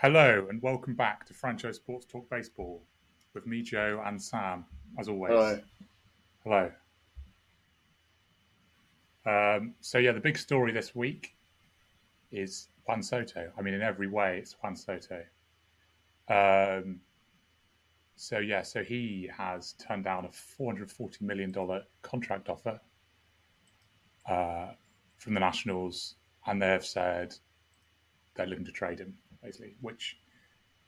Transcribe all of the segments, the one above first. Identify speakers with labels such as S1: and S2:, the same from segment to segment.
S1: Hello and welcome back to Franchise Sports Talk Baseball with me, Joe, and Sam, as always.
S2: Hello.
S1: Hello. Um, so yeah, the big story this week is Juan Soto. I mean, in every way, it's Juan Soto. Um, so yeah, so he has turned down a four hundred forty million dollar contract offer uh, from the Nationals, and they've said they're looking to trade him basically, which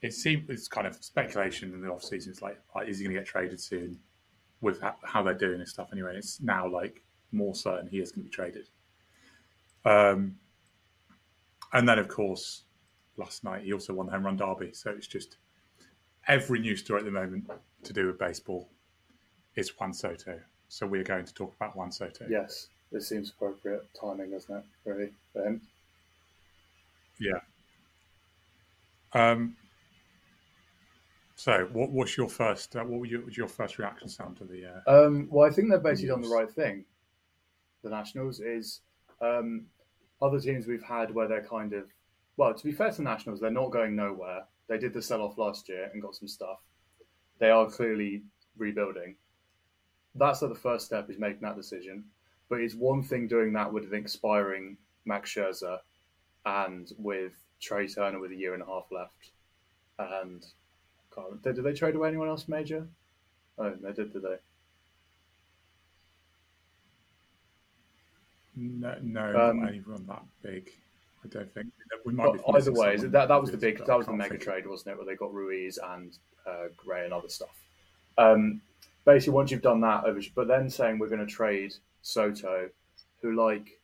S1: it seems it's kind of speculation in the off season. It's like, like is he going to get traded soon? With how they're doing this stuff anyway, it's now like more certain he is going to be traded. Um, and then of course, last night he also won the home run derby. So it's just every news story at the moment to do with baseball is Juan Soto. So we're going to talk about Juan Soto.
S2: Yes, this seems appropriate timing, doesn't it? Really, for him.
S1: Yeah. Um, so, what was your first? Uh, what your, was your first reaction sound to the?
S2: Uh, um, well, I think they've basically done the right thing. The Nationals is um, other teams we've had where they're kind of well. To be fair to the Nationals, they're not going nowhere. They did the sell off last year and got some stuff. They are clearly rebuilding. That's like the first step is making that decision. But it's one thing doing that with an expiring Max Scherzer and with Trea Turner with a year and a half left. And did, did they trade away anyone else major? Oh, they did, did they?
S1: No, no, um, not anyone that big. I don't think we might.
S2: Be either way, that that was the big that was the mega trade, wasn't it? Where they got Ruiz and uh, Gray and other stuff. Um, basically, once you've done that, but then saying we're going to trade Soto, who like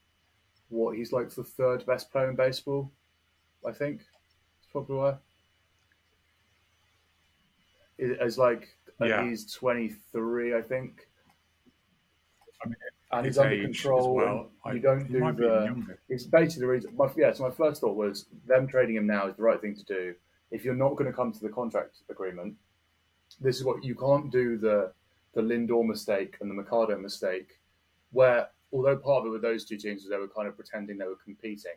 S2: what he's like the third best player in baseball I think. It's probably why. It's like yeah. he's 23, I think.
S1: I mean,
S2: and he's under control. Well. You don't do the. It's basically the reason. My, yeah, so my first thought was them trading him now is the right thing to do. If you're not going to come to the contract agreement, this is what you can't do the the Lindor mistake and the Machado mistake, where although part of it with those two teams was they were kind of pretending they were competing,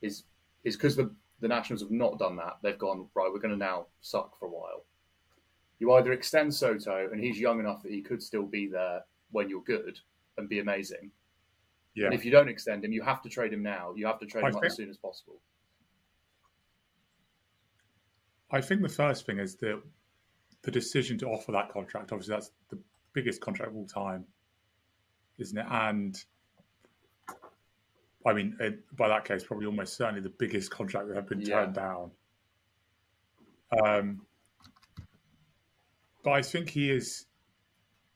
S2: is is because the the Nationals have not done that. They've gone right. We're going to now suck for a while. You either extend Soto, and he's young enough that he could still be there when you're good and be amazing. Yeah. And if you don't extend him, you have to trade him now. You have to trade I him think, as soon as possible.
S1: I think the first thing is that the decision to offer that contract. Obviously, that's the biggest contract of all time, isn't it? And I mean, it, by that case, probably almost certainly the biggest contract that have been yeah. turned down. Um, but I think he is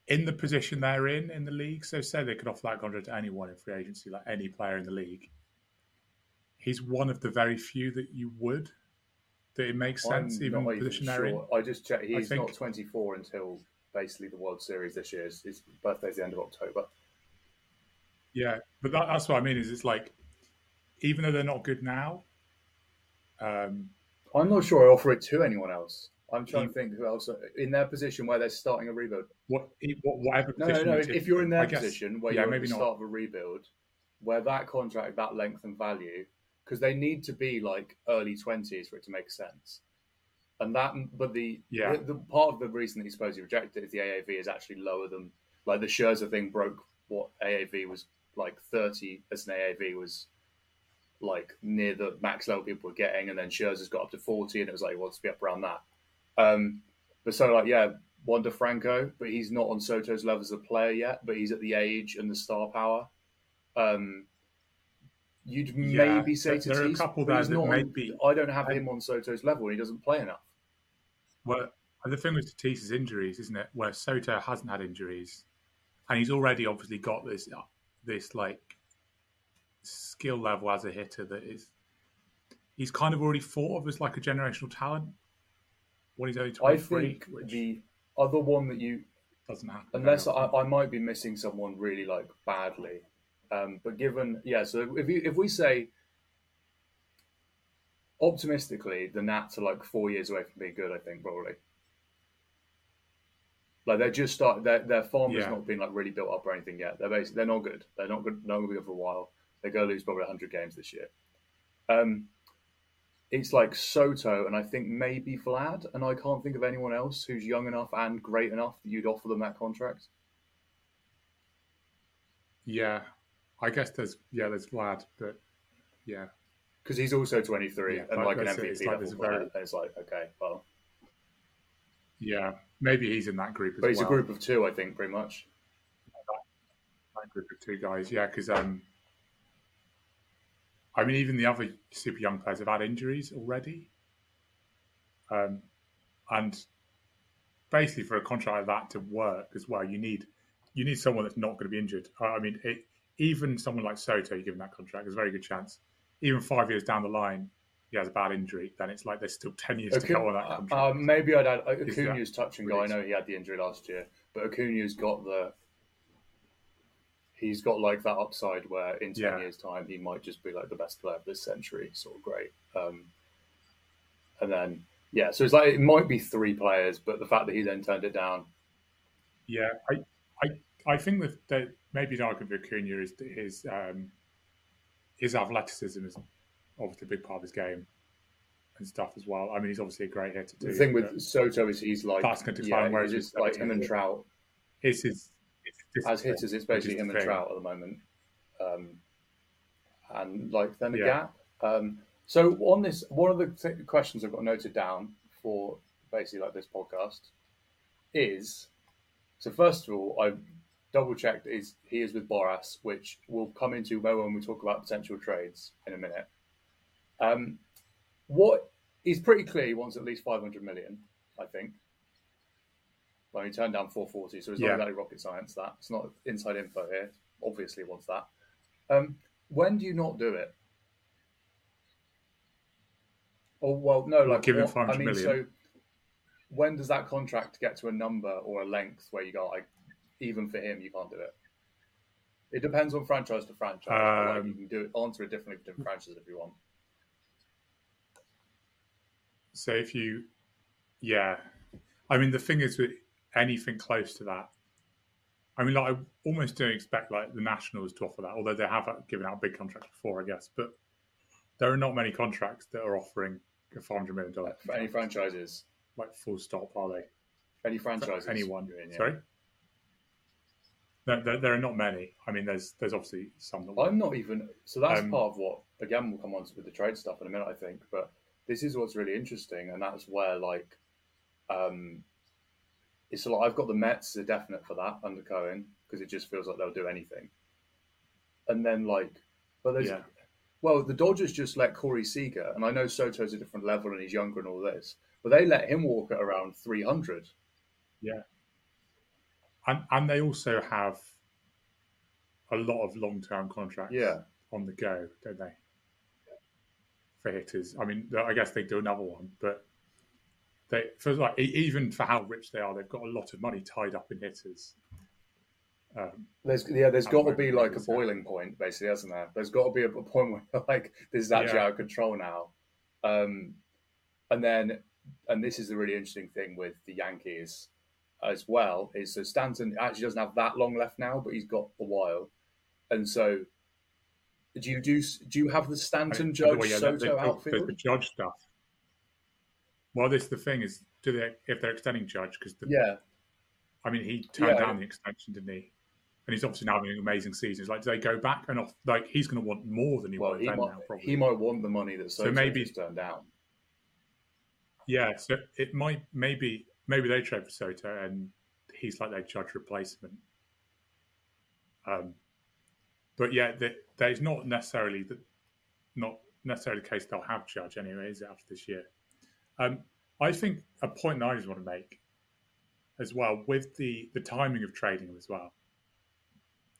S1: in the position they're in in the league. So, say they could offer that contract to anyone in free agency, like any player in the league. He's one of the very few that you would. That it makes sense, I'm even the position they're in.
S2: I just checked. He's not 24 until basically the World Series this year. His birthday's the end of October.
S1: Yeah, but that, that's what I mean. Is it's like even though they're not good now. Um,
S2: I'm not sure I offer it to anyone else. I'm trying to think who else in their position where they're starting a rebuild.
S1: What, whatever. Position?
S2: No, no, no. If you're in their position where yeah, you're maybe at the start not. of a rebuild, where that contract, that length and value, because they need to be like early twenties for it to make sense. And that, but the yeah, the, the, part of the reason that he's supposed to reject it is the AAV is actually lower than like the Scherzer thing broke what AAV was like 30 as an AAV was like near the max level people were getting, and then Scherzer's got up to 40, and it was like, well, let's be up around that. Um, but so, like, yeah, Wander Franco, but he's not on Soto's level as a player yet, but he's at the age and the star power. Um, you'd yeah, maybe say to
S1: there are a couple there that
S2: not
S1: maybe
S2: I don't have him on Soto's level, and he doesn't play enough.
S1: Well, the thing with Tatis's injuries, isn't it? Where Soto hasn't had injuries, and he's already obviously got this this like skill level as a hitter that is he's kind of already thought of as like a generational talent when he's only 23
S2: I think which the other one that you
S1: doesn't happen
S2: unless I, I, might be missing someone really like badly. Um, but given yeah so if you if we say optimistically the nats are like four years away from being good i think probably like they're just start their their farm has yeah. not been like really built up or anything yet. They're basically they're not good. They're not good. Not going to be good for a while. They're to lose probably hundred games this year. Um, it's like Soto and I think maybe Vlad, and I can't think of anyone else who's young enough and great enough that you'd offer them that contract.
S1: Yeah, I guess there's yeah there's Vlad, but yeah,
S2: because he's also 23 yeah, and like an MVP it's like very... It's like okay, well,
S1: yeah, maybe he's in that group.
S2: but he's
S1: well.
S2: a group of two, I think, pretty much.
S1: That, that group of two guys, yeah, because um, I mean, even the other super young players have had injuries already. Um, and basically, for a contract like that to work as well, you need you need someone that's not going to be injured. I mean, it, even someone like Soto, given that contract, there's a very good chance. Even five years down the line, he has a bad injury, then it's like there's still ten years to go on that contract.
S2: Uh, maybe I'd add Acuna's touch and go. I know he had the injury last year, but Acuna's got the he's got like that upside where in 10 yeah. years time he might just be like the best player of this century sort of great um, and then yeah so it's like it might be three players but the fact that he then turned it down
S1: yeah i i, I think that, that maybe an argument for Acuna is his um, his athleticism is obviously a big part of his game and stuff as well. I mean, he's obviously a great hitter too.
S2: The thing with Soto is he's like
S1: that's going to decline. Yeah, whereas
S2: just like him and Trout.
S1: It's his
S2: as hitters, it's basically him and Trout at the moment, um, and like then a yeah. gap. Um, so on this, one of the th- questions I've got noted down for basically like this podcast is so first of all, I double checked is he is with Boras, which we'll come into when we talk about potential trades in a minute. Um, what is pretty clear, he wants at least 500 million, I think. Well, he turned down 440, so it's yeah. not exactly rocket science. That it's not inside info here. Obviously, wants that. Um, when do you not do it? Oh well, no, like
S1: give five hundred I mean, million. So
S2: when does that contract get to a number or a length where you go like, even for him, you can't do it? It depends on franchise to franchise. Um, like you can do it, answer it differently for different franchises if you want.
S1: So if you, yeah, I mean the thing is with anything close to that. I mean, like I almost don't expect like the Nationals to offer that, although they have given out big contracts before, I guess. But there are not many contracts that are offering a five hundred million dollar
S2: for any franchises.
S1: Like full stop, are they?
S2: Any franchises?
S1: Anyone? In, yeah. Sorry. No, there, there, are not many. I mean, there's there's obviously some that.
S2: I'm not even. So that's um, part of what again we'll come on to with the trade stuff in a minute, I think. But this is what's really interesting, and that's where like um, it's like. I've got the Mets as a definite for that under Cohen because it just feels like they'll do anything. And then like, but there's yeah. well, the Dodgers just let Corey Seager, and I know Soto's a different level and he's younger and all this, but they let him walk at around three hundred.
S1: Yeah, and and they also have a lot of long term contracts.
S2: Yeah.
S1: on the go, don't they? For hitters, I mean, I guess they do another one, but they for like even for how rich they are, they've got a lot of money tied up in hitters.
S2: Um, there's yeah, there's got to be like a boiling point, basically, hasn't there? There's got to be a, point where like this is actually yeah. out of control now. Um, and then, and this is the really interesting thing with the Yankees as well is so Stanton actually doesn't have that long left now, but he's got a while, and so. Do you do? Do you have the Stanton Judge yeah, Soto the, the, outfield?
S1: The, Judge stuff well, this the thing is, do they if they're extending Judge because the
S2: yeah,
S1: I mean he turned yeah. down the extension, didn't he? And he's obviously now having an amazing season. It's like, do they go back and off? Like he's going to want more than he well, he
S2: might,
S1: now. Probably
S2: he might want the money that Soto so maybe turned down.
S1: Yeah, so it might maybe maybe they trade for Soto and he's like their Judge replacement. Um, but yeah, that is not necessarily the not necessarily the case they'll have Judge anyway, is it after this year? Um, I think a point that I just want to make as well with the the timing of trading as well.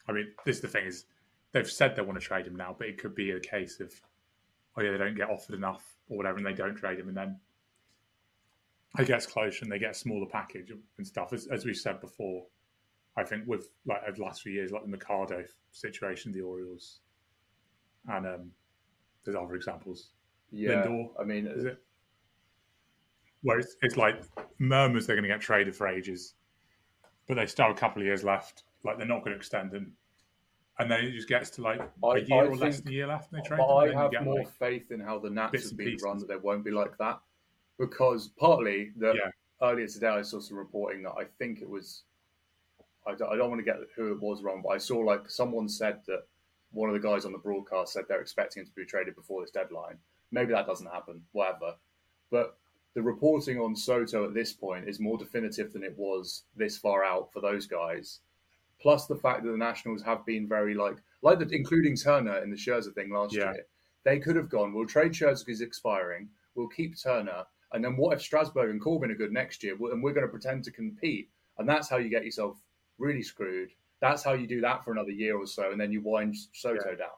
S1: I mean, this is the thing is they've said they want to trade him now, but it could be a case of oh yeah, they don't get offered enough or whatever, and they don't trade him, and then it gets close and they get a smaller package and stuff. As, as we've said before, I think with like over the last few years, like the Machado situation, the Orioles, and um, there's other examples.
S2: Yeah, Lindor, I mean,
S1: is it? where it's, it's like murmurs they're going to get traded for ages, but they still have a couple of years left. Like they're not going to extend them. and then it just gets to like a I, year I or less than a year left, and they trade.
S2: I have more like faith in how the Nats have been run that they won't be like that, because partly that yeah. earlier today I saw some reporting that I think it was. I don't, I don't want to get who it was wrong, but I saw like someone said that one of the guys on the broadcast said they're expecting him to be traded before this deadline. Maybe that doesn't happen, whatever. But the reporting on Soto at this point is more definitive than it was this far out for those guys. Plus the fact that the Nationals have been very like like the, including Turner in the Scherzer thing last yeah. year. They could have gone. We'll trade Scherzer because he's expiring. We'll keep Turner, and then what if Strasburg and Corbin are good next year? And we're going to pretend to compete, and that's how you get yourself really screwed. That's how you do that for another year or so, and then you wind Soto yeah. down.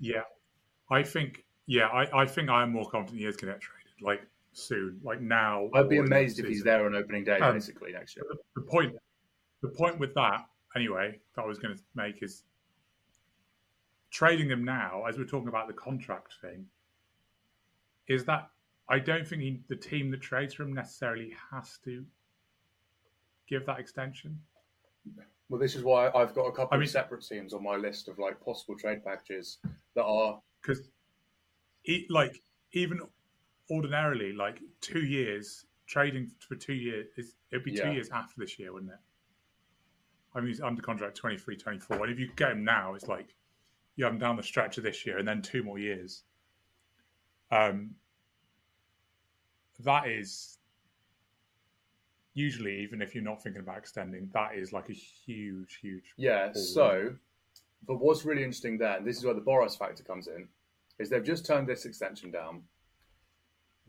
S1: Yeah, I think. Yeah, I, I think I'm more confident he is going to get traded. Like soon, like now.
S2: I'd be amazed if he's there on opening day, um, basically next year.
S1: The point, the point with that, anyway, that I was going to make is trading them now, as we're talking about the contract thing, is that I don't think he, the team that trades for him necessarily has to give that extension.
S2: Well, this is why I've got a couple I mean, of separate teams on my list of like possible trade packages that are
S1: because, like, even ordinarily, like two years trading for two years is it'd be two yeah. years after this year, wouldn't it? I mean, he's under contract 23, 24. And if you get him now, it's like you have him down the stretch of this year and then two more years. Um, that is usually even if you're not thinking about extending, that is like a huge, huge.
S2: Yeah. So, but what's really interesting there, and this is where the Boras factor comes in, is they've just turned this extension down.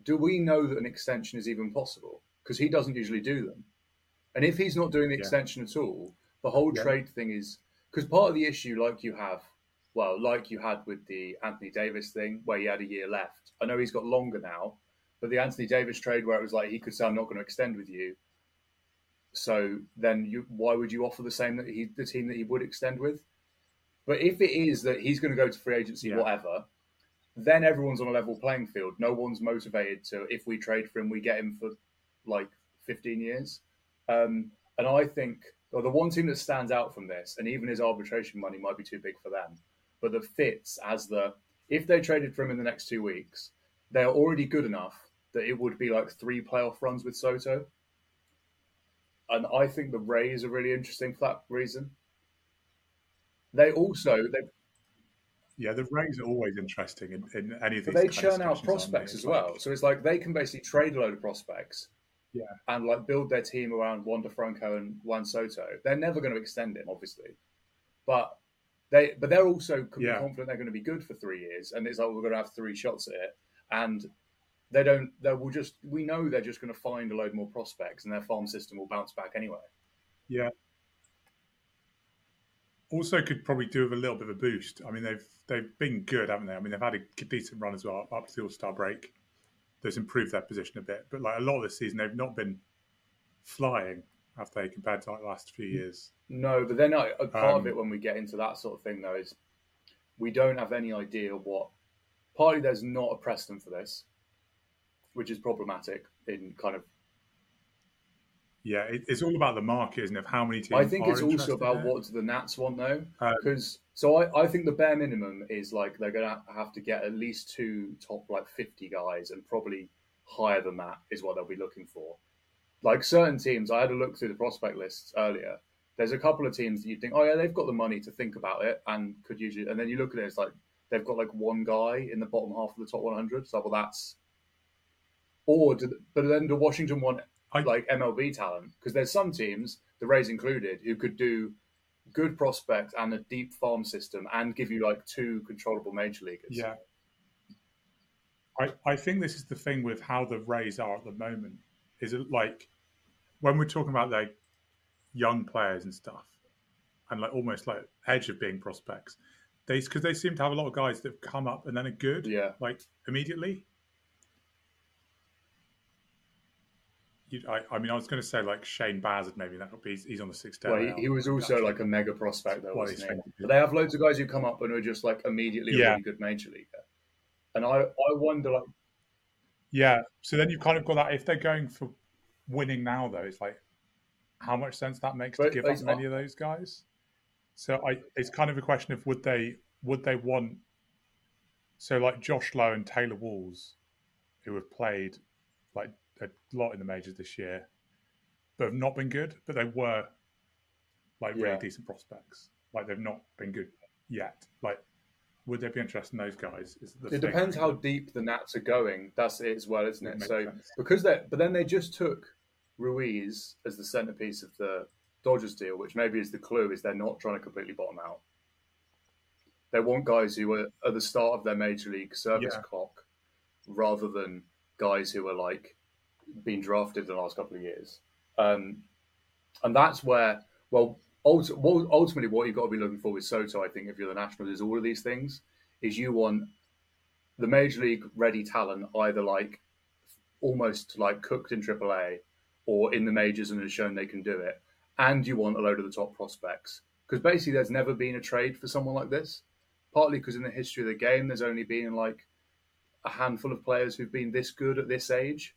S2: Do we know that an extension is even possible? Because he doesn't usually do them. And if he's not doing the yeah. extension at all, the whole yeah. trade thing is because part of the issue, like you have, well, like you had with the Anthony Davis thing, where he had a year left. I know he's got longer now, but the Anthony Davis trade, where it was like he could say, "I'm not going to extend with you," So then, you, why would you offer the same that he, the team that he would extend with? But if it is that he's going to go to free agency, yeah. whatever, then everyone's on a level playing field. No one's motivated to if we trade for him, we get him for like 15 years. Um, and I think well, the one team that stands out from this, and even his arbitration money might be too big for them, but that fits as the if they traded for him in the next two weeks, they are already good enough that it would be like three playoff runs with Soto and I think the Rays are really interesting for that reason. They also they
S1: yeah, the Rays are always interesting in, in any of these.
S2: They churn out prospects as well, so it's like they can basically trade a load of prospects,
S1: yeah,
S2: and like build their team around Wander Franco and Juan Soto. They're never going to extend him, obviously, but they but they're also yeah. confident they're going to be good for three years, and it's like we're going to have three shots at it, and they don't. They will just. We know they're just going to find a load more prospects, and their farm system will bounce back anyway.
S1: Yeah. Also, could probably do with a little bit of a boost. I mean, they've they've been good, haven't they? I mean, they've had a decent run as well up to the All Star break. That's improved their position a bit, but like a lot of this season, they've not been flying, have they, compared to like the last few years?
S2: No, but then a part um, of it when we get into that sort of thing, though, is we don't have any idea what. Partly, there's not a precedent for this which is problematic in kind of.
S1: Yeah, it's all about the market, isn't it? How many teams?
S2: I think it's also about there. what the Nats want, though, because um, so I, I think the bare minimum is like they're going to have to get at least two top like fifty guys, and probably higher than that is what they'll be looking for. Like certain teams, I had a look through the prospect lists earlier. There's a couple of teams that you think, oh yeah, they've got the money to think about it and could usually, and then you look at it, it's like they've got like one guy in the bottom half of the top 100. So well, that's or do, but then do Washington want I, like MLB talent? Because there's some teams, the Rays included, who could do good prospect and a deep farm system and give you like two controllable major leaguers.
S1: Yeah. I, I think this is the thing with how the Rays are at the moment. Is it like when we're talking about like young players and stuff, and like almost like edge of being prospects, they because they seem to have a lot of guys that have come up and then are good,
S2: yeah,
S1: like immediately. I, I, mean, I was going to say like Shane Baz, maybe that would be. He's, on the sixth day.
S2: Well, he, he, was also like a mega prospect, though, well, wasn't he? But they have loads of guys who come up and are just like immediately yeah. a really good major leaguer. And I, I wonder, like,
S1: yeah. So then you've kind of got that. If they're going for winning now, though, it's like how much sense that makes but, to give up many of those guys. So I, it's kind of a question of would they would they want so like Josh Lowe and Taylor Walls, who have played like a lot in the majors this year, but have not been good, but they were like really yeah. decent prospects. Like they've not been good yet. Like would there be interest in those guys?
S2: it thing. depends how deep the Nats are going. That's it as well, isn't it? it so sense. because they, but then they just took Ruiz as the centerpiece of the Dodgers deal, which maybe is the clue, is they're not trying to completely bottom out. They want guys who are at the start of their major league service yeah. clock, rather than guys who are like being drafted in the last couple of years. Um, and that's where, well, ultimately, what you've got to be looking for with Soto, I think, if you're the Nationals, is all of these things. Is you want the major league ready talent, either like almost like cooked in AAA or in the majors and has shown they can do it, and you want a load of the top prospects. Because basically, there's never been a trade for someone like this. Partly because in the history of the game, there's only been like a handful of players who've been this good at this age.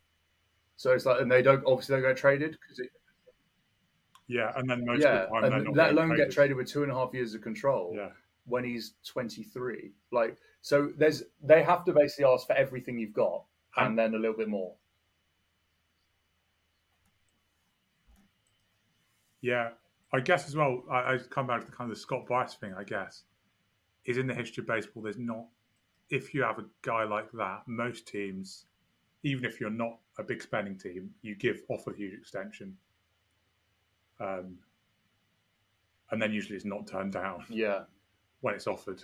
S2: So it's like, and they don't obviously they don't get traded because it.
S1: Yeah, and then most
S2: yeah, the and let alone get traded with two and a half years of control.
S1: Yeah.
S2: When he's 23, like so, there's they have to basically ask for everything you've got and then a little bit more.
S1: Yeah, I guess as well. I, I come back to the kind of the Scott Boras thing. I guess is in the history of baseball. There's not if you have a guy like that. Most teams, even if you're not a big spending team, you give off a huge extension, um, and then usually it's not turned down.
S2: Yeah,
S1: when it's offered.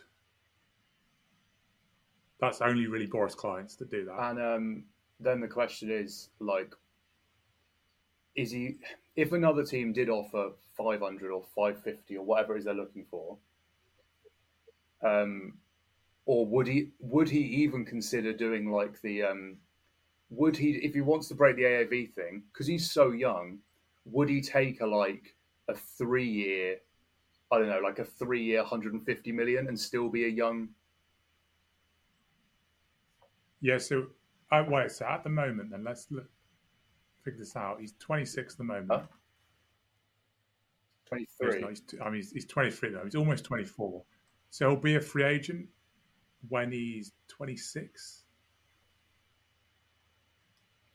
S1: That's only really Boras clients that do that.
S2: And um, then the question is like, is he? if another team did offer 500 or 550 or whatever it is they're looking for, um, or would he would he even consider doing like the um, would he if he wants to break the AAV thing because he's so young, would he take a like a three year, I don't know, like a three year 150 million and still be a young?
S1: Yeah. So, uh, wait. So at the moment, then let's look figure this out. He's 26 at the moment. Huh?
S2: 23.
S1: Not, he's, I mean, he's, he's 23 though. He's almost 24. So he'll be a free agent when he's 26.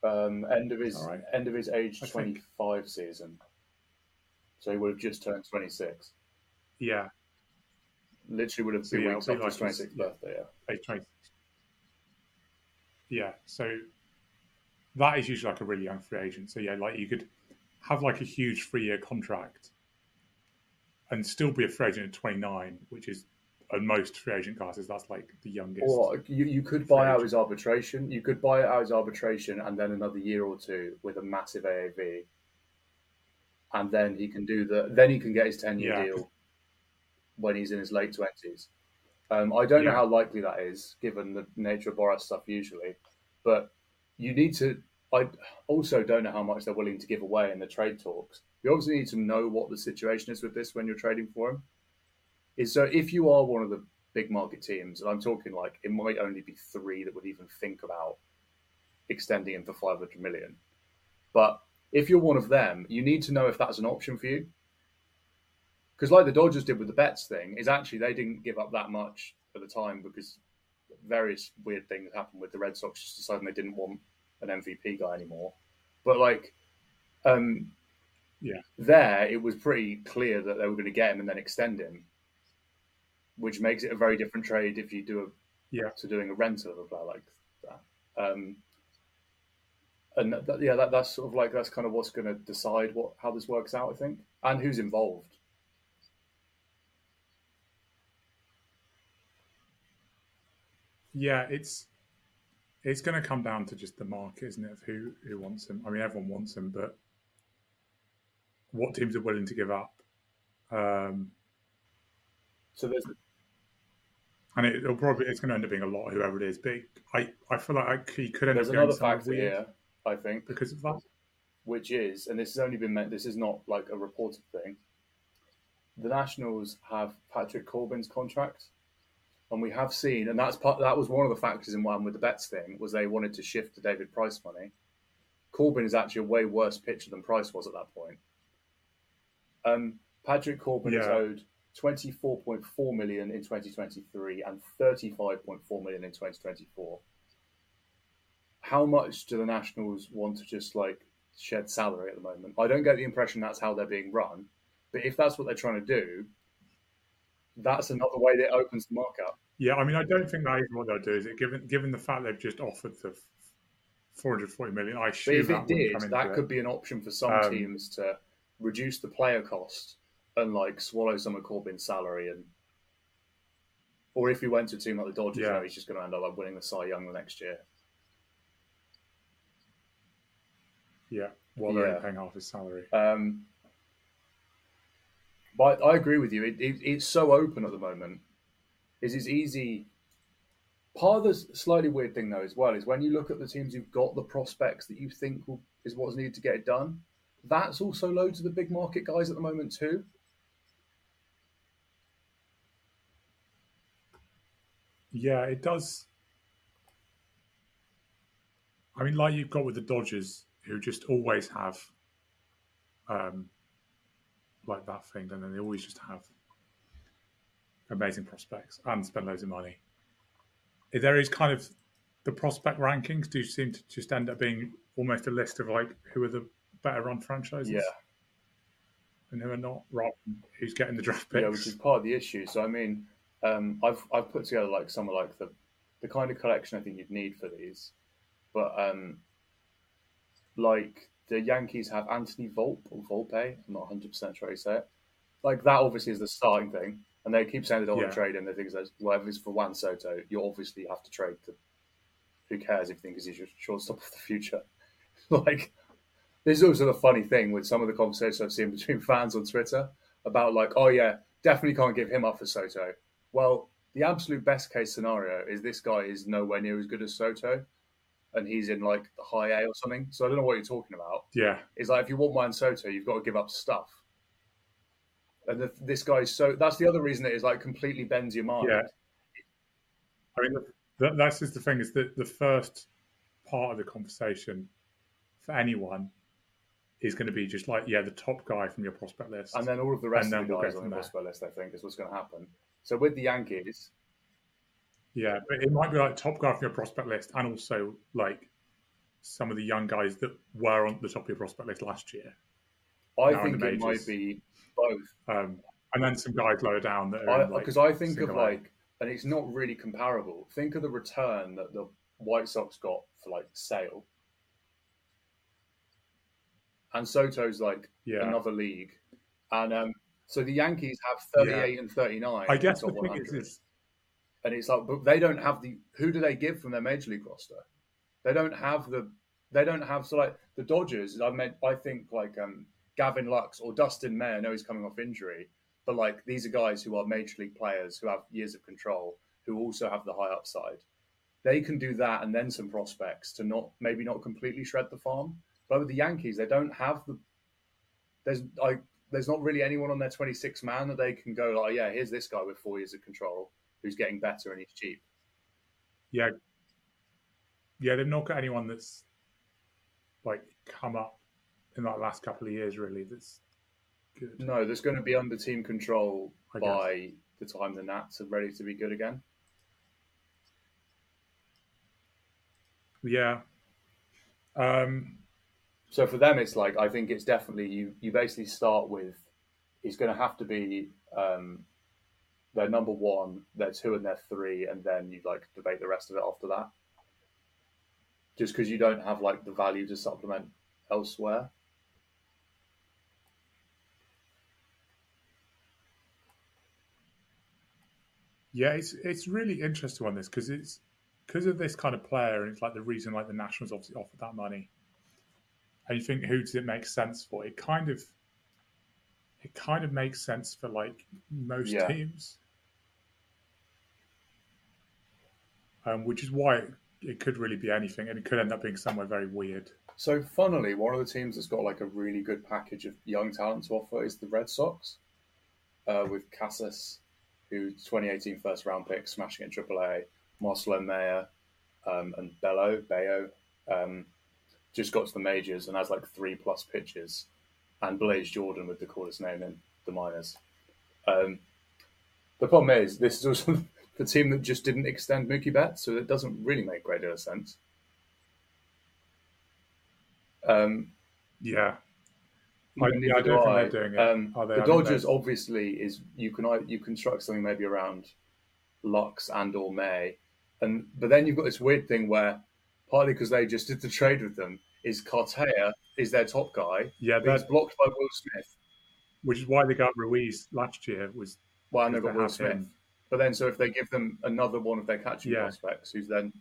S2: Um, end of his right. end of his age I 25 think. season. So he would have just turned 26.
S1: Yeah.
S2: Literally would have so been yeah, weeks after his 26th birthday. Yeah. Age 20.
S1: Yeah. So that is usually like a really young free agent. So yeah, like you could have like a huge three year contract and still be a free agent at 29, which is on most free agent classes, that's like the youngest.
S2: Or you, you could buy out his arbitration. You could buy out his arbitration and then another year or two with a massive AAV. And then he can do the, then he can get his 10 year yeah. deal when he's in his late 20s. Um, I don't yeah. know how likely that is, given the nature of Boras stuff usually, but you need to. I also don't know how much they're willing to give away in the trade talks. You obviously need to know what the situation is with this when you're trading for him. Is so if you are one of the big market teams, and I'm talking like it might only be three that would even think about extending him for 500 million. But if you're one of them, you need to know if that's an option for you. Because like the Dodgers did with the Betts thing, is actually they didn't give up that much at the time because various weird things happened with the Red Sox just deciding they didn't want an MVP guy anymore. But like, um,
S1: yeah,
S2: there it was pretty clear that they were going to get him and then extend him, which makes it a very different trade if you do a
S1: yeah
S2: to doing a rental of a player like that. Um, and that, yeah, that, that's sort of like that's kind of what's going to decide what how this works out, I think, and who's involved.
S1: Yeah, it's it's going to come down to just the market, isn't it? Of who who wants him. I mean, everyone wants him, but what teams are willing to give up? Um,
S2: so there's,
S1: and it, will probably it's going to end up being a lot, whoever it is. But I I feel like I, he could end
S2: there's
S1: up
S2: another factor here, I think,
S1: because of that,
S2: which is, and this has only been meant. This is not like a reported thing. The Nationals have Patrick Corbin's contract and we have seen, and that's part, that was one of the factors in one with the Betts thing was they wanted to shift to David Price money. Corbin is actually a way worse pitcher than Price was at that point. Um, Patrick Corbin yeah. is owed 24.4 million in 2023 and 35.4 million in 2024. How much do the Nationals want to just like shed salary at the moment? I don't get the impression that's how they're being run, but if that's what they're trying to do, that's another way that opens the market up.
S1: Yeah, I mean, I don't think that is what they'll do. Is it given given the fact they've just offered the 440 million? I
S2: assume but if it did, that could it. be an option for some um, teams to reduce the player cost and like swallow some of Corbin's salary and. Or if he went to a team like the Dodgers, yeah. you know, he's just going to end up like winning the Cy Young the next year.
S1: Yeah, while they're yeah. paying half his salary.
S2: Um, but I agree with you. It, it, it's so open at the moment. Is it's easy. Part of the slightly weird thing though, as well, is when you look at the teams who've got the prospects that you think will, is what's needed to get it done. That's also loads of the big market guys at the moment too.
S1: Yeah, it does. I mean, like you've got with the Dodgers, who just always have um, like that thing, and then they always just have amazing prospects and spend loads of money. There is kind of the prospect rankings do seem to just end up being almost a list of like who are the better run franchises.
S2: Yeah.
S1: And who are not, rather who's getting the draft picks.
S2: Yeah, which is part of the issue. So I mean, um, I've I've put together like some of like the the kind of collection I think you'd need for these, but um, like the Yankees have Anthony Volpe or Volpe. I'm not 100 percent sure how you say it. Like that obviously is the starting thing, and they keep saying they don't yeah. want to trade him. They think that whatever it's for Juan Soto, you obviously have to trade. To, who cares if you think he's your shortstop of the future? like this is also the funny thing with some of the conversations I've seen between fans on Twitter about like, oh yeah, definitely can't give him up for Soto. Well, the absolute best case scenario is this guy is nowhere near as good as Soto and he's in like the high A or something. So I don't know what you're talking about.
S1: Yeah,
S2: it's like if you want Juan Soto, you've got to give up stuff. And the, this guy's so that's the other reason it is like completely bends your mind.
S1: Yeah, I mean that, that's just the thing is that the first part of the conversation for anyone is going to be just like yeah the top guy from your prospect list,
S2: and then all of the rest of the guys on the prospect list. I think is what's going to happen. So with the Yankees,
S1: yeah, but it might be like top guy from your prospect list, and also like some of the young guys that were on the top of your prospect list last year.
S2: I think it might be both,
S1: um, and then some guys lower down that
S2: because I, like, I, think of like, and it's not really comparable. Think of the return that the White Sox got for like Sale, and Soto's like yeah. another league, and um, so the Yankees have thirty-eight yeah. and thirty-nine.
S1: I guess the thing is, is
S2: and it's like, but they don't have the. Who do they give from their major league roster? They don't have the. They don't have so like the Dodgers. I meant I think like um, Gavin Lux or Dustin May. I know he's coming off injury, but like these are guys who are major league players who have years of control, who also have the high upside. They can do that and then some prospects to not maybe not completely shred the farm. But with the Yankees, they don't have the. There's like there's not really anyone on their 26 man that they can go like, yeah, here's this guy with four years of control who's getting better and he's cheap.
S1: Yeah, yeah, they've not got anyone that's like come up in that last couple of years. Really, that's good.
S2: No, there's going to be under team control by the time the Nats are ready to be good again.
S1: Yeah. Um,
S2: so for them, it's like I think it's definitely you. You basically start with he's going to have to be um, they're number one, they're two, and they're three, and then you like debate the rest of it after that. Just because you don't have like the value to supplement elsewhere.
S1: Yeah, it's it's really interesting on this because it's because of this kind of player, and it's like the reason like the Nationals obviously offered that money. And you think who does it make sense for? It kind of it kind of makes sense for like most yeah. teams. um, which is why it, it, could really be anything, and it could end up being somewhere very weird.
S2: So, funnily, one of the teams that's got like a really good package of young talent to offer is the Red Sox, uh, with Casas, who 2018 first round pick, smashing it AAA, Marcelo Mayer, um, and Bello Bayo, um, just got to the majors and has like three plus pitches, and Blaze Jordan with the coolest name in the minors. Um, The problem is, this is also the team that just didn't extend Mookie Betts, so it doesn't really make great deal of sense. Um,
S1: yeah.
S2: I, yeah, I don't think they're doing it. Um, the Dodgers obviously is you can you construct something maybe around Lux and or May, and but then you've got this weird thing where partly because they just did the trade with them is Cartaya is their top guy.
S1: Yeah,
S2: that's blocked by Will Smith,
S1: which is why they got Ruiz last year. Was
S2: why well, they got Will Smith. Him. But then, so if they give them another one of their catching yeah. prospects, who's then,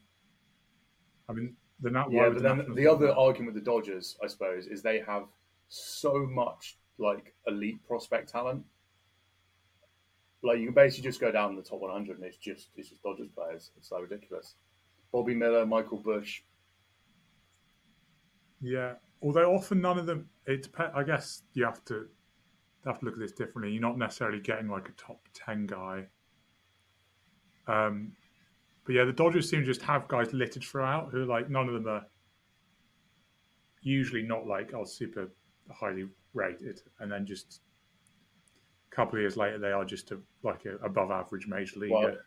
S1: I mean, they're not.
S2: Yeah, but then the other argument with the Dodgers, I suppose, is they have so much like elite prospect talent. Like you can basically just go down the top 100, and it's just it's just Dodgers players. It's so ridiculous. Bobby Miller, Michael Busch.
S1: Yeah, although often none of them. It depends. I guess you have to have to look at this differently. You're not necessarily getting like a top ten guy. Um, but yeah, the Dodgers seem to just have guys littered throughout who like none of them are usually not like oh super highly rated, and then just a couple of years later they are just a, like a above average major leaguer. Well,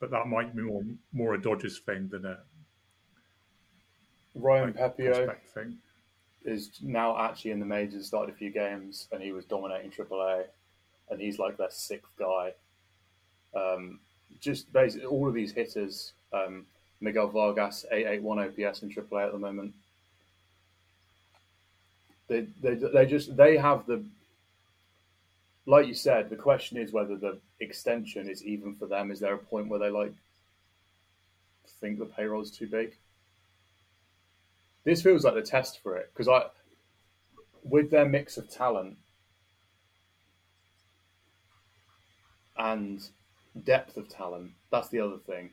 S1: but that might be more more a Dodgers thing than a
S2: Ryan like, Pepiot thing. is now actually in the majors. Started a few games, and he was dominating AAA, and he's like their sixth guy. Um, just basically all of these hitters. Um, Miguel Vargas, eight eight one OPS in AAA at the moment. They, they, they just they have the like you said, the question is whether the extension is even for them. Is there a point where they like think the payroll is too big? This feels like the test for it because I, with their mix of talent and depth of talent, that's the other thing.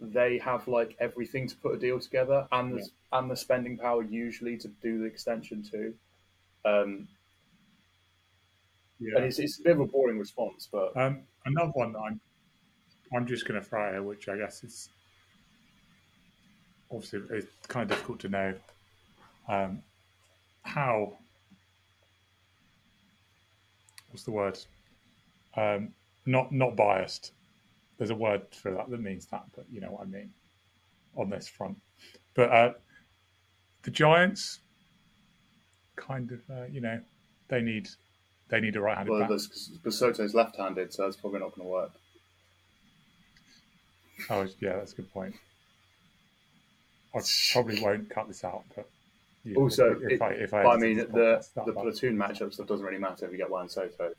S2: They have like everything to put a deal together, and the, yeah. and the spending power usually to do the extension too. Um, yeah. And it's, it's a bit of a boring response, but
S1: um, another one that I'm I'm just going to throw here, which I guess is obviously it's kind of difficult to know um, how. What's the word? Um, not not biased. There's a word for that that means that, but you know what I mean on this front. But uh, the Giants, kind of, uh, you know, they need they need a right-handed well.
S2: But Soto's left-handed, so that's probably not going to work.
S1: Oh yeah, that's a good point. I probably won't cut this out, but
S2: also, if, if I, if I, I mean, the the platoon matchup stuff doesn't really matter if you get Juan Soto.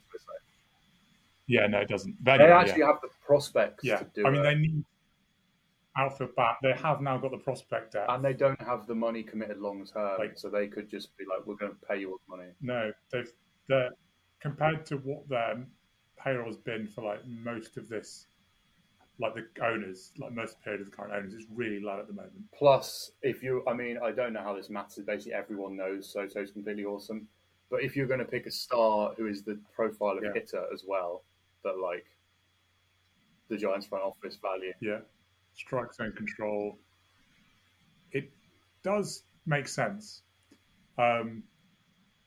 S1: Yeah, no, it doesn't.
S2: they actually yeah. have the prospects to do it.
S1: yeah. I mean, it. they need outfield bat. They have now got the prospect depth.
S2: And they don't have the money committed long term, like, so they could just be like, "We're going to pay you all the money."
S1: No, they've they're compared to what their payroll's been for like most of this, like the owners, like most of period of the current owners, is really low at the moment.
S2: Plus, if you, I mean, I don't know how this matters. Basically, everyone knows Soto's completely awesome. But if you're going to pick a star who is the profile of yeah. hitter as well, that like the Giants front office value.
S1: Yeah, strike zone control. It does make sense. Um,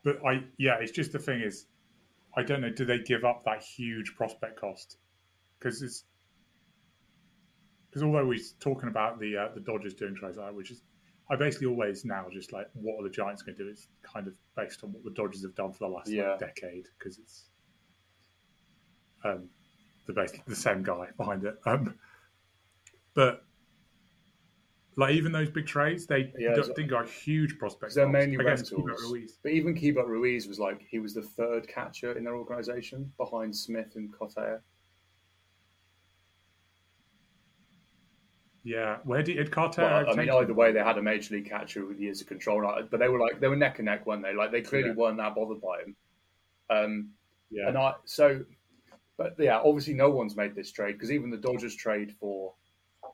S1: but I, yeah, it's just the thing is, I don't know. Do they give up that huge prospect cost? Because it's because although we're talking about the uh, the Dodgers doing trades like that, which is I basically always now just like what are the Giants going to do? It's kind of based on what the Dodgers have done for the last yeah. like, decade because it's um, the basically the same guy behind it. Um, but like even those big trades, they yeah, don't think are huge prospects.
S2: They're mainly rentals. But even Keibert Ruiz was like he was the third catcher in their organization behind Smith and Cartaya.
S1: Yeah, where did Cartaya?
S2: Well, I mean, either way, they had a major league catcher with years of control, but they were like they were neck and neck, weren't they? Like they clearly yeah. weren't that bothered by him. Um, yeah, and I so, but yeah, obviously no one's made this trade because even the Dodgers trade for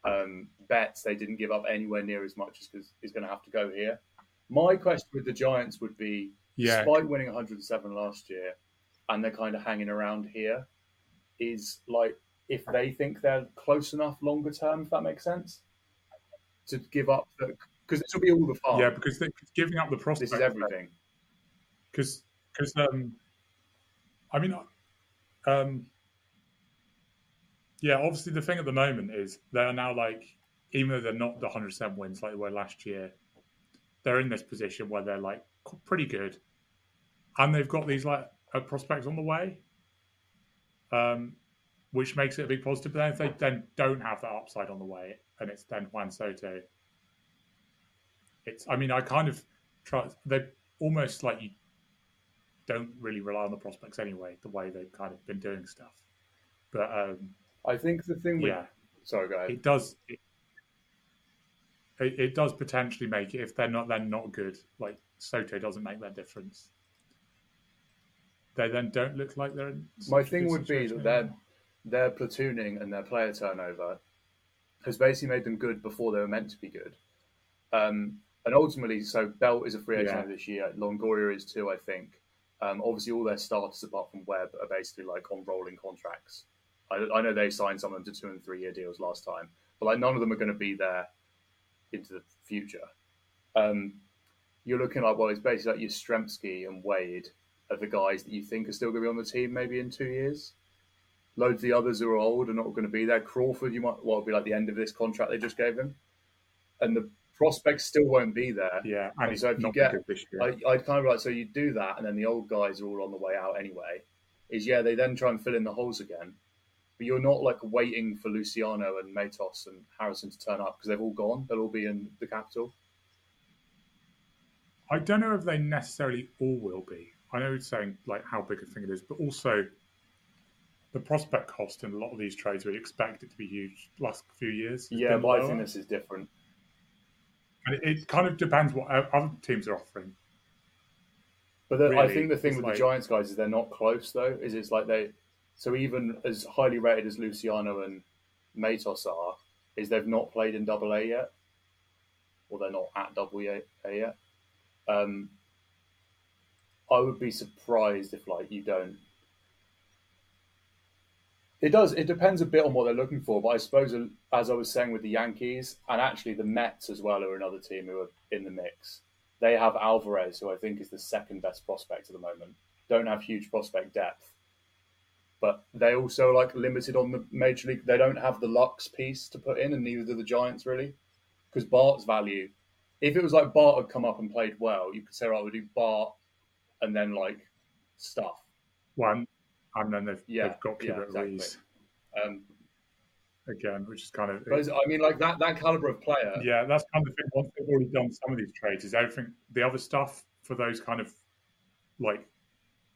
S2: um, Betts, they didn't give up anywhere near as much as is going to have to go here. My question with the Giants would be, yeah. despite winning 107 last year, and they're kind of hanging around here, is like if they think they're close enough longer term, if that makes sense, to give up because this will be all the fun.
S1: Yeah, because they're giving up the prospect.
S2: This is everything.
S1: Because because um, I mean, Um, yeah, obviously the thing at the moment is they are now like, even though they're not the hundred percent wins like they were last year, they're in this position where they're like pretty good, and they've got these like prospects on the way, um, which makes it a big positive. But then if they then don't have that upside on the way, and it's then Juan Soto, it's I mean I kind of try they almost like you don't really rely on the prospects anyway, the way they've kind of been doing stuff. But um,
S2: I think the thing, with, yeah, sorry, go ahead.
S1: It does. It, it, it, does potentially make it if they're not then not good. Like Soto doesn't make that difference. They then don't look like they're.
S2: My thing would be that their their platooning and their player turnover has basically made them good before they were meant to be good. Um, and ultimately, so Belt is a free agent yeah. this year. Longoria is too, I think. Um, obviously, all their starters apart from Webb are basically like on rolling contracts. I, I know they signed some of them to two and three year deals last time, but like none of them are going to be there into the future. Um, you're looking like well, it's basically like Yastrzemski and Wade are the guys that you think are still going to be on the team maybe in two years. Loads of the others who are old are not going to be there. Crawford, you might well be like the end of this contract they just gave him, and the prospects still won't be there.
S1: Yeah,
S2: and, and so if you get, I, I'd kind of like so you do that, and then the old guys are all on the way out anyway. Is yeah, they then try and fill in the holes again, but you're not like waiting for Luciano and Matos and Harrison to turn up because they've all gone. They'll all be in the capital.
S1: I don't know if they necessarily all will be. I know it's saying like how big a thing it is, but also the prospect cost in a lot of these trades we expect it to be huge last few years.
S2: Yeah, but lower. I think this is different.
S1: And it, it, kind of depends what other teams are offering.
S2: But the, really, I think the thing with like, the Giants guys is they're not close though. Is it's like they so even as highly rated as Luciano and Matos are, is they've not played in Double A yet, or they're not at Double A yet. Um, I would be surprised if like you don't. It does. It depends a bit on what they're looking for, but I suppose as I was saying with the Yankees and actually the Mets as well, are another team who are in the mix. They have Alvarez, who I think is the second best prospect at the moment. Don't have huge prospect depth, but they also like limited on the major league. They don't have the Lux piece to put in, and neither do the Giants really, because Bart's value. If it was like Bart had come up and played well, you could say, "Right, we'll do Bart," and then like stuff.
S1: One, and then they've, yeah, they've got yeah, exactly. Um, again, which is kind of.
S2: But I mean, like that that caliber of player.
S1: Yeah, that's kind of the thing. Once they've already done some of these trades, is everything the other stuff for those kind of like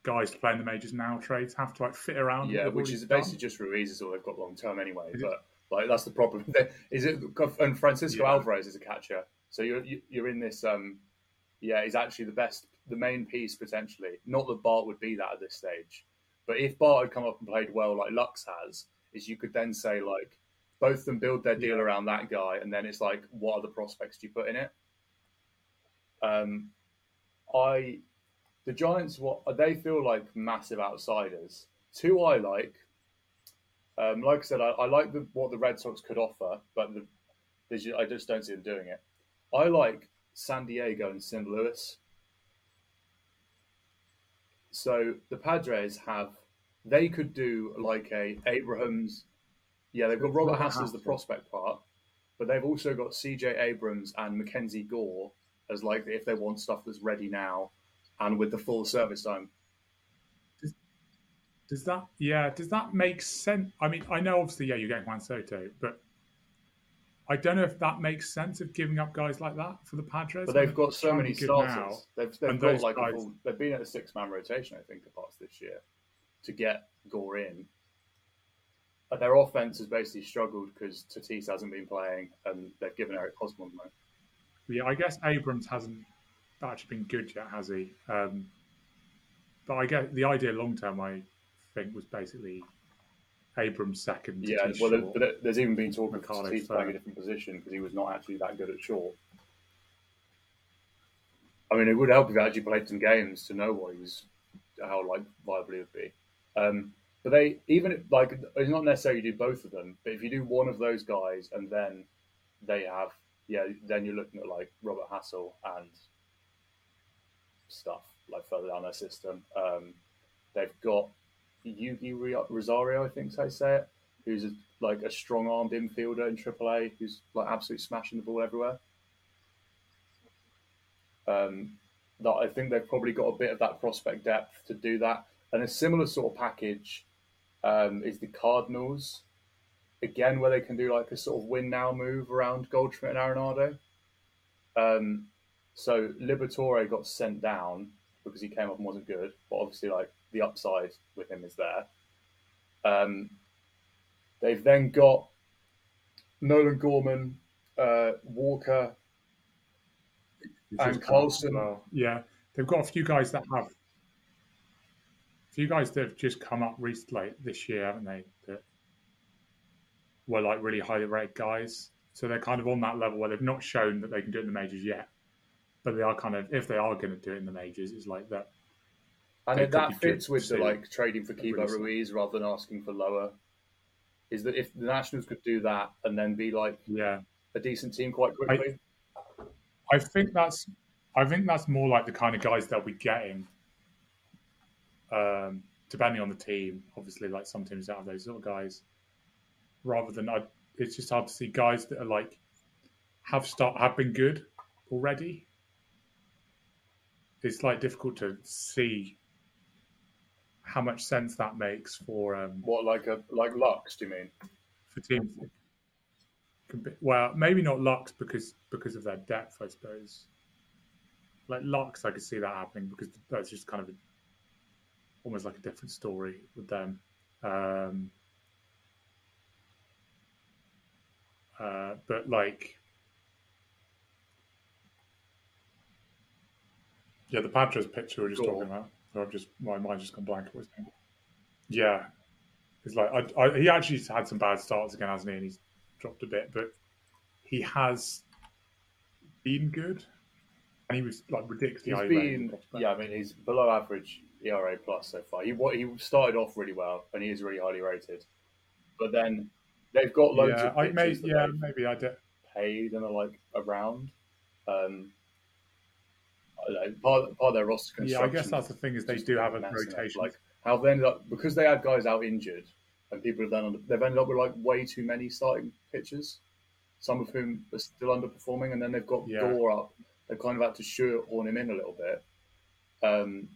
S1: guys playing the majors now trades have to like fit around.
S2: Yeah, which is basically just Ruiz is all they've got long term anyway. Is but it? like that's the problem. is it? And Francisco yeah. Alvarez is a catcher, so you're you're in this. um Yeah, he's actually the best, the main piece potentially. Not that Bart would be that at this stage, but if Bart had come up and played well like Lux has, is you could then say like both of them build their deal yeah. around that guy, and then it's like what are the prospects do you put in it? Um, I the Giants, what they feel like massive outsiders. Two I like. Um, like I said, I, I like the, what the Red Sox could offer, but the, I just don't see them doing it. I like San Diego and St. Louis. So the Padres have, they could do like a Abrams. Yeah, they've got Robert Hassell as the prospect part, but they've also got C.J. Abrams and Mackenzie Gore as like if they want stuff that's ready now and with the full service time.
S1: Does, does that yeah? Does that make sense? I mean, I know obviously yeah, you're getting Juan Soto, but I don't know if that makes sense of giving up guys like that for the Padres.
S2: But they've got so many starters. Now, they've, they've got like guys... full, they've been at a six man rotation, I think, apart this year to get Gore in. But their offense has basically struggled because Tatis hasn't been playing, and they've given Eric Hosmer the most.
S1: Yeah, I guess Abrams hasn't actually been good yet, has he? Um, but I get the idea long term. I think was basically Abrams second.
S2: Yeah, well, there, but there's even been talk of he's playing a different position because he was not actually that good at short. I mean, it would help if he actually played some games to know what he was, how like viable he would be. Um, but they even like it's not necessarily you do both of them, but if you do one of those guys and then they have yeah, then you're looking at like Robert Hassell and stuff like further down their system. Um, they've got Eguy Rosario, I think I say it, who's a, like a strong armed infielder in AAA, who's like absolutely smashing the ball everywhere. Um, that I think they've probably got a bit of that prospect depth to do that. And a similar sort of package um, is the Cardinals, again, where they can do like a sort of win now move around Goldschmidt and Arenado. Um, so Liberatore got sent down because he came up and wasn't good, but obviously, like the upside with him is there. Um, they've then got Nolan Gorman, uh, Walker, and Carlson. Well.
S1: Yeah, they've got a few guys that have a few guys that have just come up recently this year, haven't they? That were like really highly rated guys. So they're kind of on that level where they've not shown that they can do it in the majors yet, but they are kind of if they are going to do it in the majors, it's like that.
S2: And that fits with the like trading for Keibert really Ruiz rather than asking for lower. Is that if the Nationals could do that and then be like
S1: yeah
S2: a decent team quite quickly?
S1: I, I think that's I think that's more like the kind of guys they'll be getting. Um, depending on the team, obviously, like some teams don't have those sort of guys. Rather than I, it's just hard to see guys that are like have start have been good already. It's like difficult to see how much sense that makes for um,
S2: what like a like Lux? Do you mean
S1: for teams? Well, maybe not Lux because because of their depth, I suppose. Like Lux, I could see that happening because that's just kind of a, almost like a different story with them. Um, uh, but like, yeah, the Padres picture we are just talking about. I've just my mind just gone blank. It was yeah, it's like I, I, he actually had some bad starts again, hasn't he? And he's dropped a bit, but he has been good, and he was like ridiculously.
S2: He's been yeah, I mean he's below average ERA plus so far. He he started off really well, and he is really highly rated, but then they've got loads
S1: yeah,
S2: of I
S1: may, yeah, maybe I did
S2: paid and are like around. Um, part, part of their roster construction.
S1: Yeah, I guess that's the thing is they do have a rotation.
S2: Like how they ended up because they had guys out injured, and people have then they've ended up with like way too many starting pitchers, some of whom are still underperforming, and then they've got yeah. Gore up. They've kind of had to shoehorn him in a little bit. Um,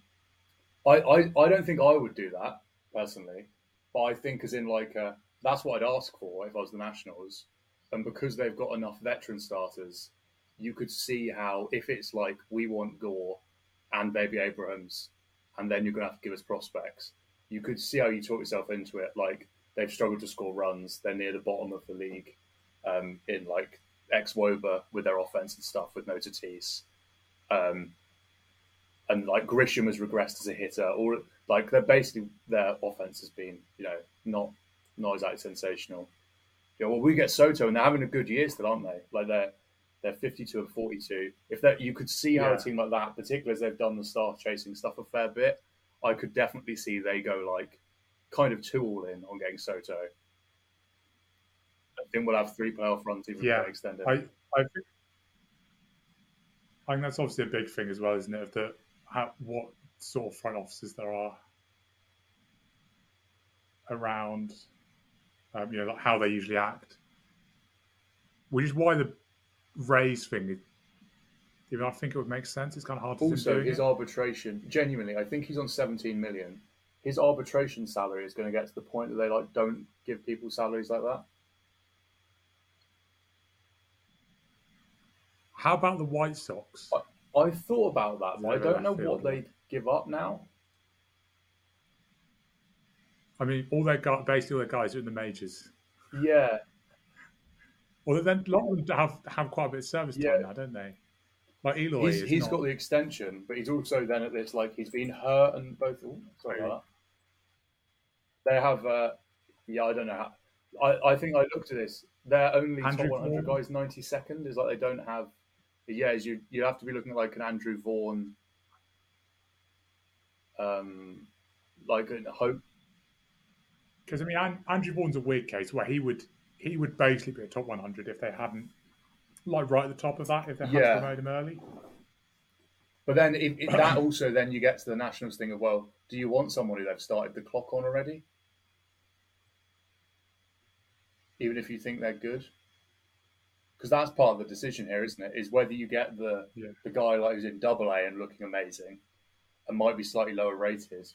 S2: I, I I don't think I would do that personally, but I think as in like a, that's what I'd ask for if I was the Nationals, and because they've got enough veteran starters you could see how if it's like we want Gore and Baby Abrams, and then you're to have to give us prospects, you could see how you talk yourself into it. Like they've struggled to score runs, they're near the bottom of the league um, in like xwOBA with their offense and stuff with no Tatis. Um, and like Grisham has regressed as a hitter, or like they're basically their offense has been, you know, not not exactly sensational. Yeah, well, we get Soto and they're having a good year still, aren't they? Like they're they're 52 and 42. If that you could see how yeah. a team like that, particularly as they've done the star chasing stuff a fair bit, I could definitely see they go like kind of two all in on getting Soto. I think we'll have three playoff runs even yeah. if they extend it.
S1: I, I think I think that's obviously a big thing as well, isn't it? Of the how, what sort of front offices there are around, um, you know, like how they usually act, which is why the Rays thing, even I think it would make sense. It's kind of hard to
S2: also his it. arbitration. Genuinely, I think he's on 17 million. His arbitration salary is going to get to the point that they like don't give people salaries like that.
S1: How about the White Sox?
S2: I, I thought about that, but I don't know what they give up now.
S1: I mean, all their guys, basically all their guys are in the majors.
S2: Yeah,
S1: well, then a lot of them have have quite a bit of service time yeah. now, don't they? Like Eloy,
S2: he's, he's not... got the extension, but he's also then at this like he's been hurt and both. Oh, sorry about that. They have, uh, yeah, I don't know how. I, I think I looked at this. They're only Andrew top 100 Vaughn. guys, 92nd. Is like they don't have. Yeah, you you have to be looking at like an Andrew Vaughn. Um, like a hope.
S1: Because I mean, Andrew Vaughn's a weird case where he would he would basically be a top 100 if they hadn't, like right at the top of that, if they hadn't yeah. promoted him early.
S2: But then that also then you get to the Nationals thing of well, do you want someone who they've started the clock on already? Even if you think they're good, because that's part of the decision here, isn't it? Is whether you get the yeah. the guy like who's in Double A and looking amazing, and might be slightly lower rated,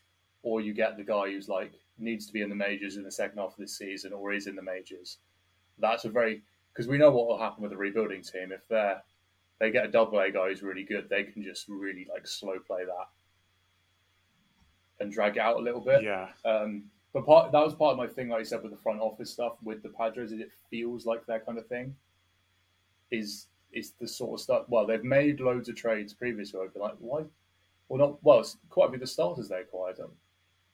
S2: or you get the guy who's like needs to be in the majors in the second half of this season, or is in the majors. That's a very because we know what will happen with the rebuilding team if they're they get a double A guy who's really good, they can just really like slow play that and drag it out a little bit.
S1: Yeah.
S2: Um, but part that was part of my thing, like I said, with the front office stuff with the Padres, is it feels like that kind of thing. Is is the sort of stuff? Well, they've made loads of trades previously. I've been like, why? Well, not well. It's quite a bit of the starters they acquired. Them.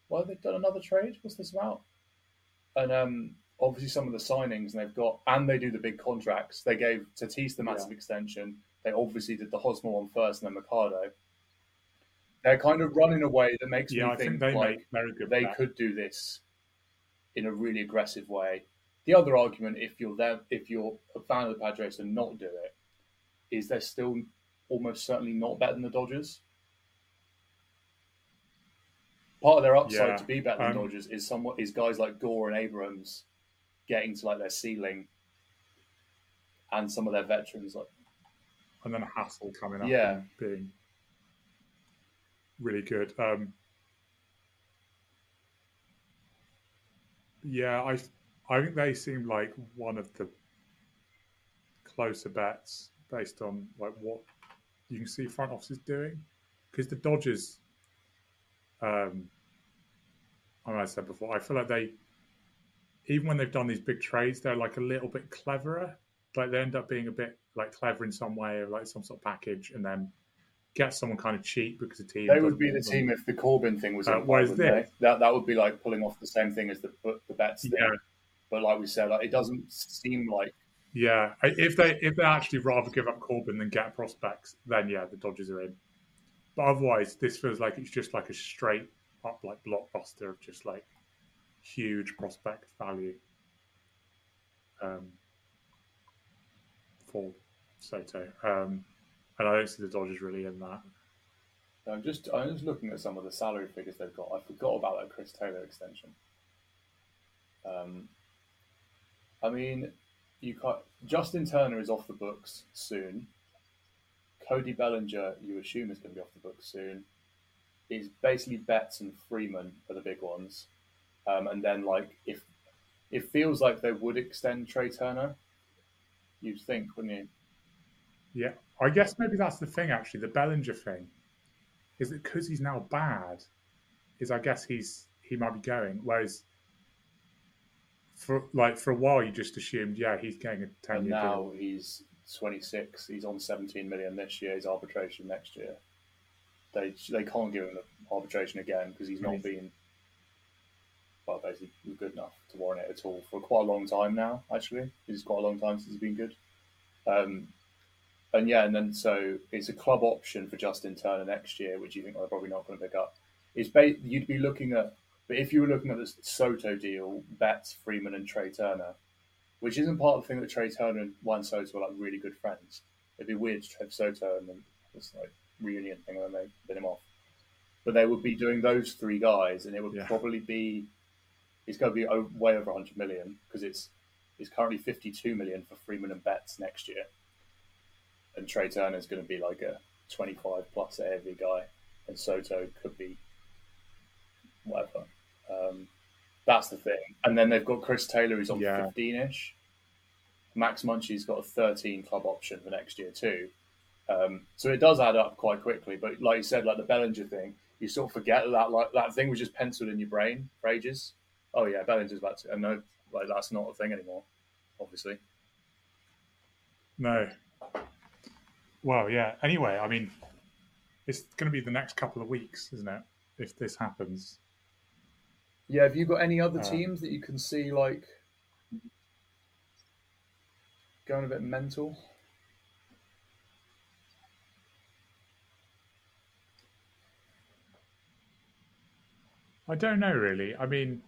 S2: Why have they done another trade? What's this about? And um, obviously some of the signings they've got, and they do the big contracts. They gave Tatis the massive yeah. extension. They obviously did the Hosmer one first and then Machado. They're kind of running a way that makes yeah, me I think, think like they could do this in a really aggressive way. The other argument, if you're there, if you're a fan of the Padres and not do it, is they're still almost certainly not better than the Dodgers. Part of their upside yeah, to be better than um, Dodgers is somewhat is guys like Gore and Abrams getting to like their ceiling, and some of their veterans like
S1: and then a Hassell coming up
S2: yeah.
S1: being really good. Um, yeah, I I think they seem like one of the closer bets based on like what you can see front office is doing because the Dodgers, um, I said before, I feel like they even when they've done these big trades, they're like a little bit cleverer. Like they end up being a bit like clever in some way or like some sort of package, and then get someone kind of cheap because the team.
S2: They would be the team if the Corbin thing was. Uh, whereas this, that that would be like pulling off the same thing as the the Betts thing. Yeah. But like we said, like, it doesn't seem like.
S1: Yeah, if they if they actually rather give up Corbin than get prospects, then yeah, the Dodgers are in. But otherwise, this feels like it's just like a straight up like blockbuster of just like huge prospect value. Um, for Soto. Um, and I don't see the Dodgers really in that.
S2: I'm just I'm just looking at some of the salary figures they've got. I forgot about that Chris Taylor extension. Um, I mean, you can't, Justin Turner is off the books soon. Cody Bellinger, you assume, is going to be off the books soon. Is basically Betts and Freeman are the big ones, um, and then like if it feels like they would extend Trea Turner, you'd think, wouldn't you?
S1: Yeah, I guess maybe that's the thing. Actually, the Bellinger thing is that because he's now bad, is I guess he's he might be going. Whereas for like for a while, you just assumed, yeah, he's getting a ten year.
S2: Now deal. he's twenty six. He's on seventeen million this year. His arbitration next year. They they can't give him the arbitration again because he's not been well basically good enough to warrant it at all for quite a long time now. Actually, it's quite a long time since he's been good. Um, and yeah, and then so it's a club option for Justin Turner next year, which you think they're probably not going to pick up. Is ba- you'd be looking at, but if you were looking at the Soto deal, Betts, Freeman, and Trea Turner, which isn't part of the thing that Trea Turner and Juan Soto are like really good friends. It'd be weird to have Soto and then this like reunion thing and then they bin him off. But they would be doing those three guys, and it would yeah. probably be it's going to be way over 100 million because it's it's currently 52 million for Freeman and Betts next year and Trea Turner is going to be like a 25 plus AAV guy, and Soto could be whatever. Um, that's the thing. And then they've got Chris Taylor, who's on 15 yeah. ish. Max Muncy's got a 13 club option for next year, too. Um, so it does add up quite quickly. But like you said, like the Bellinger thing, you sort of forget that like that thing was just penciled in your brain for ages. Oh yeah, Bellinger's about to, and no, like that's not a thing anymore, obviously.
S1: No, well, yeah. Anyway, I mean, it's going to be the next couple of weeks, isn't it? If this happens.
S2: Yeah. Have you got any other uh, teams that you can see like going a bit mental?
S1: I don't know really. I mean,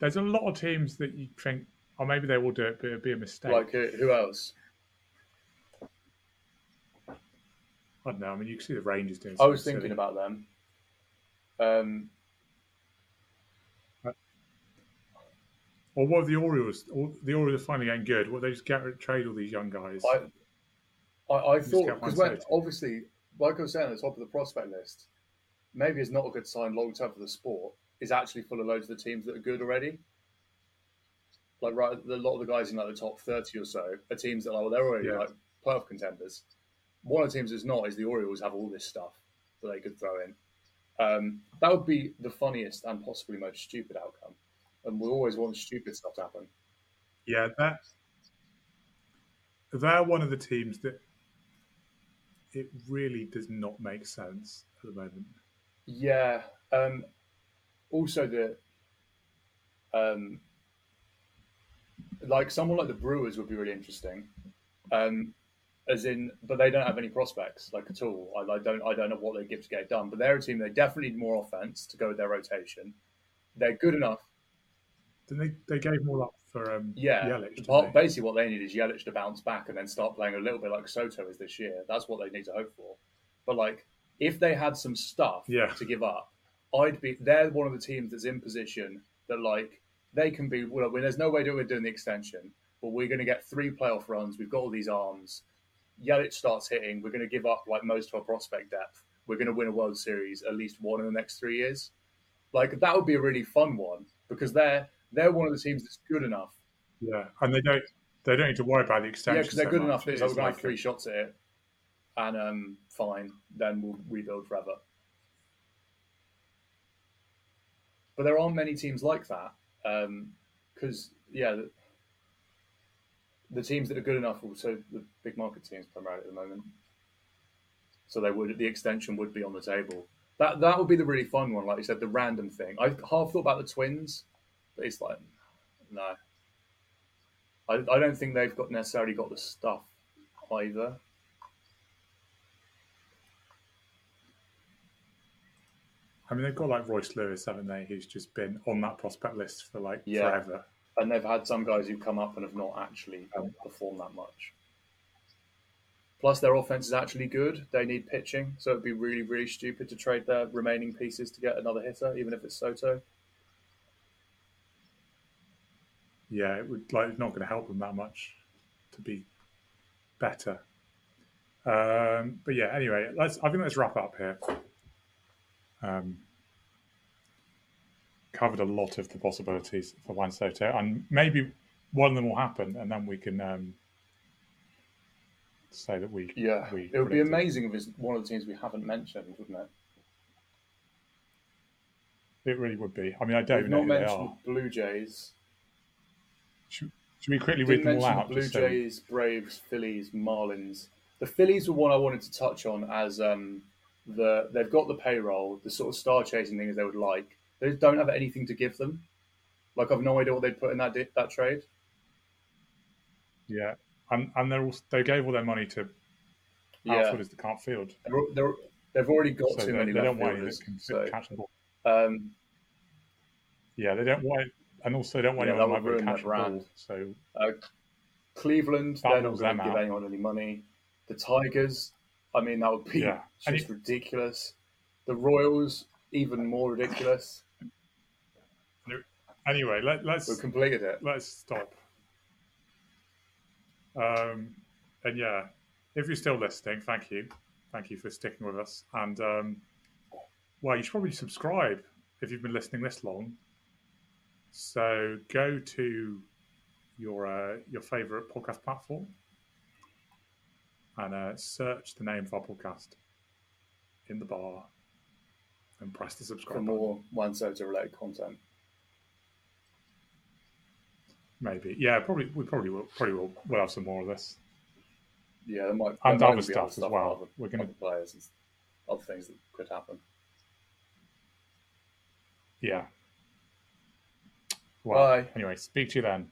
S1: there's a lot of teams that you think, or oh, maybe they will do it, but it'll be a mistake.
S2: Like who else?
S1: I don't know. I mean, you can see the Rangers doing.
S2: I was thinking silly. about them. Um,
S1: or what are the Orioles? The Orioles are finally getting good. What they just get trade all these young guys?
S2: I, I, I thought because obviously, like I was saying, at the top of the prospect list, maybe it's not a good sign long term for the sport. Is actually full of loads of the teams that are good already. Like right, a lot of the guys in like the top thirty or so are teams that are like, well, they're already yeah. like playoff contenders. One of the teams that's not is the Orioles have all this stuff that they could throw in. Um, that would be the funniest and possibly most stupid outcome. And we always want stupid stuff to happen.
S1: Yeah, that they're one of the teams that it really does not make sense at the moment.
S2: Yeah. Um, also, the um, like someone like the Brewers would be really interesting. Um, as in, but they don't have any prospects like at all. I, I, don't, I don't know what they give to get it done. But they're a team. They definitely need more offense to go with their rotation. They're good enough.
S1: Then they they gave more up for um,
S2: yeah.
S1: Yelich,
S2: basically, what they need is Yelich to bounce back and then start playing a little bit like Soto is this year. That's what they need to hope for. But like, if they had some stuff
S1: yeah.
S2: to give up, I'd be. They're one of the teams that's in position that like they can be. Well, there's no way that we're doing the extension, but we're going to get three playoff runs. We've got all these arms. Yelich starts hitting. We're going to give up like most of our prospect depth. We're going to win a World Series, at least one in the next three years. Like that would be a really fun one because they're they're one of the teams that's good enough.
S1: Yeah, and they don't they don't need to worry about the extension.
S2: Yeah, because they're so good much. enough. It's, like three shots at it, and um, fine. Then we'll rebuild forever. But there aren't many teams like that because um, yeah, the, the, teams that are good enough, also the big market teams primarily at the moment. So they would the extension would be on the table. That that would be the really fun one, like you said, the random thing. I half thought about the twins but it's like, no. I, I don't think they've got necessarily got the stuff either.
S1: I mean, they've got like Royce Lewis, haven't they? Who's just been on that prospect list for like yeah. forever.
S2: And they've had some guys who come up and have not actually um, performed that much. Plus, their offense is actually good. They need pitching, so it'd be really, really stupid to trade their remaining pieces to get another hitter, even if it's Soto.
S1: yeah, it would like not going to help them that much to be better. Um, but yeah, anyway, let's. I think let's wrap up here. Um, covered a lot of the possibilities for Juan Soto, and maybe one of them will happen, and then we can um, say that we.
S2: Yeah, we it would be amazing if it's one of the teams we haven't mentioned, wouldn't it?
S1: It really would be. I mean, I don't
S2: We've
S1: know
S2: not mentioned Blue Jays.
S1: Should, should we quickly read them all out?
S2: Blue Jays, so... Braves, Phillies, Marlins. The Phillies were one I wanted to touch on as um, the they've got the payroll, the sort of star chasing things they would like. They don't have anything to give them. Like I've no idea what they'd put in that that trade.
S1: Yeah, and and they're they gave all their money to yeah. outfielders that can't field.
S2: They're, they have already got so too many. They don't want anyone that can so, catch the ball. Um,
S1: yeah, they don't want and also they don't want yeah, anyone to catch brand. Ball, so uh,
S2: Cleveland, they're not going to give anyone any money. The Tigers, I mean, that would be yeah. just ridiculous. The Royals, even more ridiculous.
S1: Anyway, let, us
S2: we completed it.
S1: Let's stop. Um, and yeah, if you're still listening, thank you, thank you for sticking with us. And um, well, you should probably subscribe if you've been listening this long so go to your uh, your favorite podcast platform and uh, search the name of our podcast in the bar and press the subscribe
S2: for more Juan Soto related content.
S1: Maybe, yeah, probably we probably will probably will we'll have some more of this.
S2: Yeah, there might
S1: and other stuff, stuff as well. Other, We're going to
S2: players and other things that could happen.
S1: Yeah, well, Bye. Anyway, speak to you then.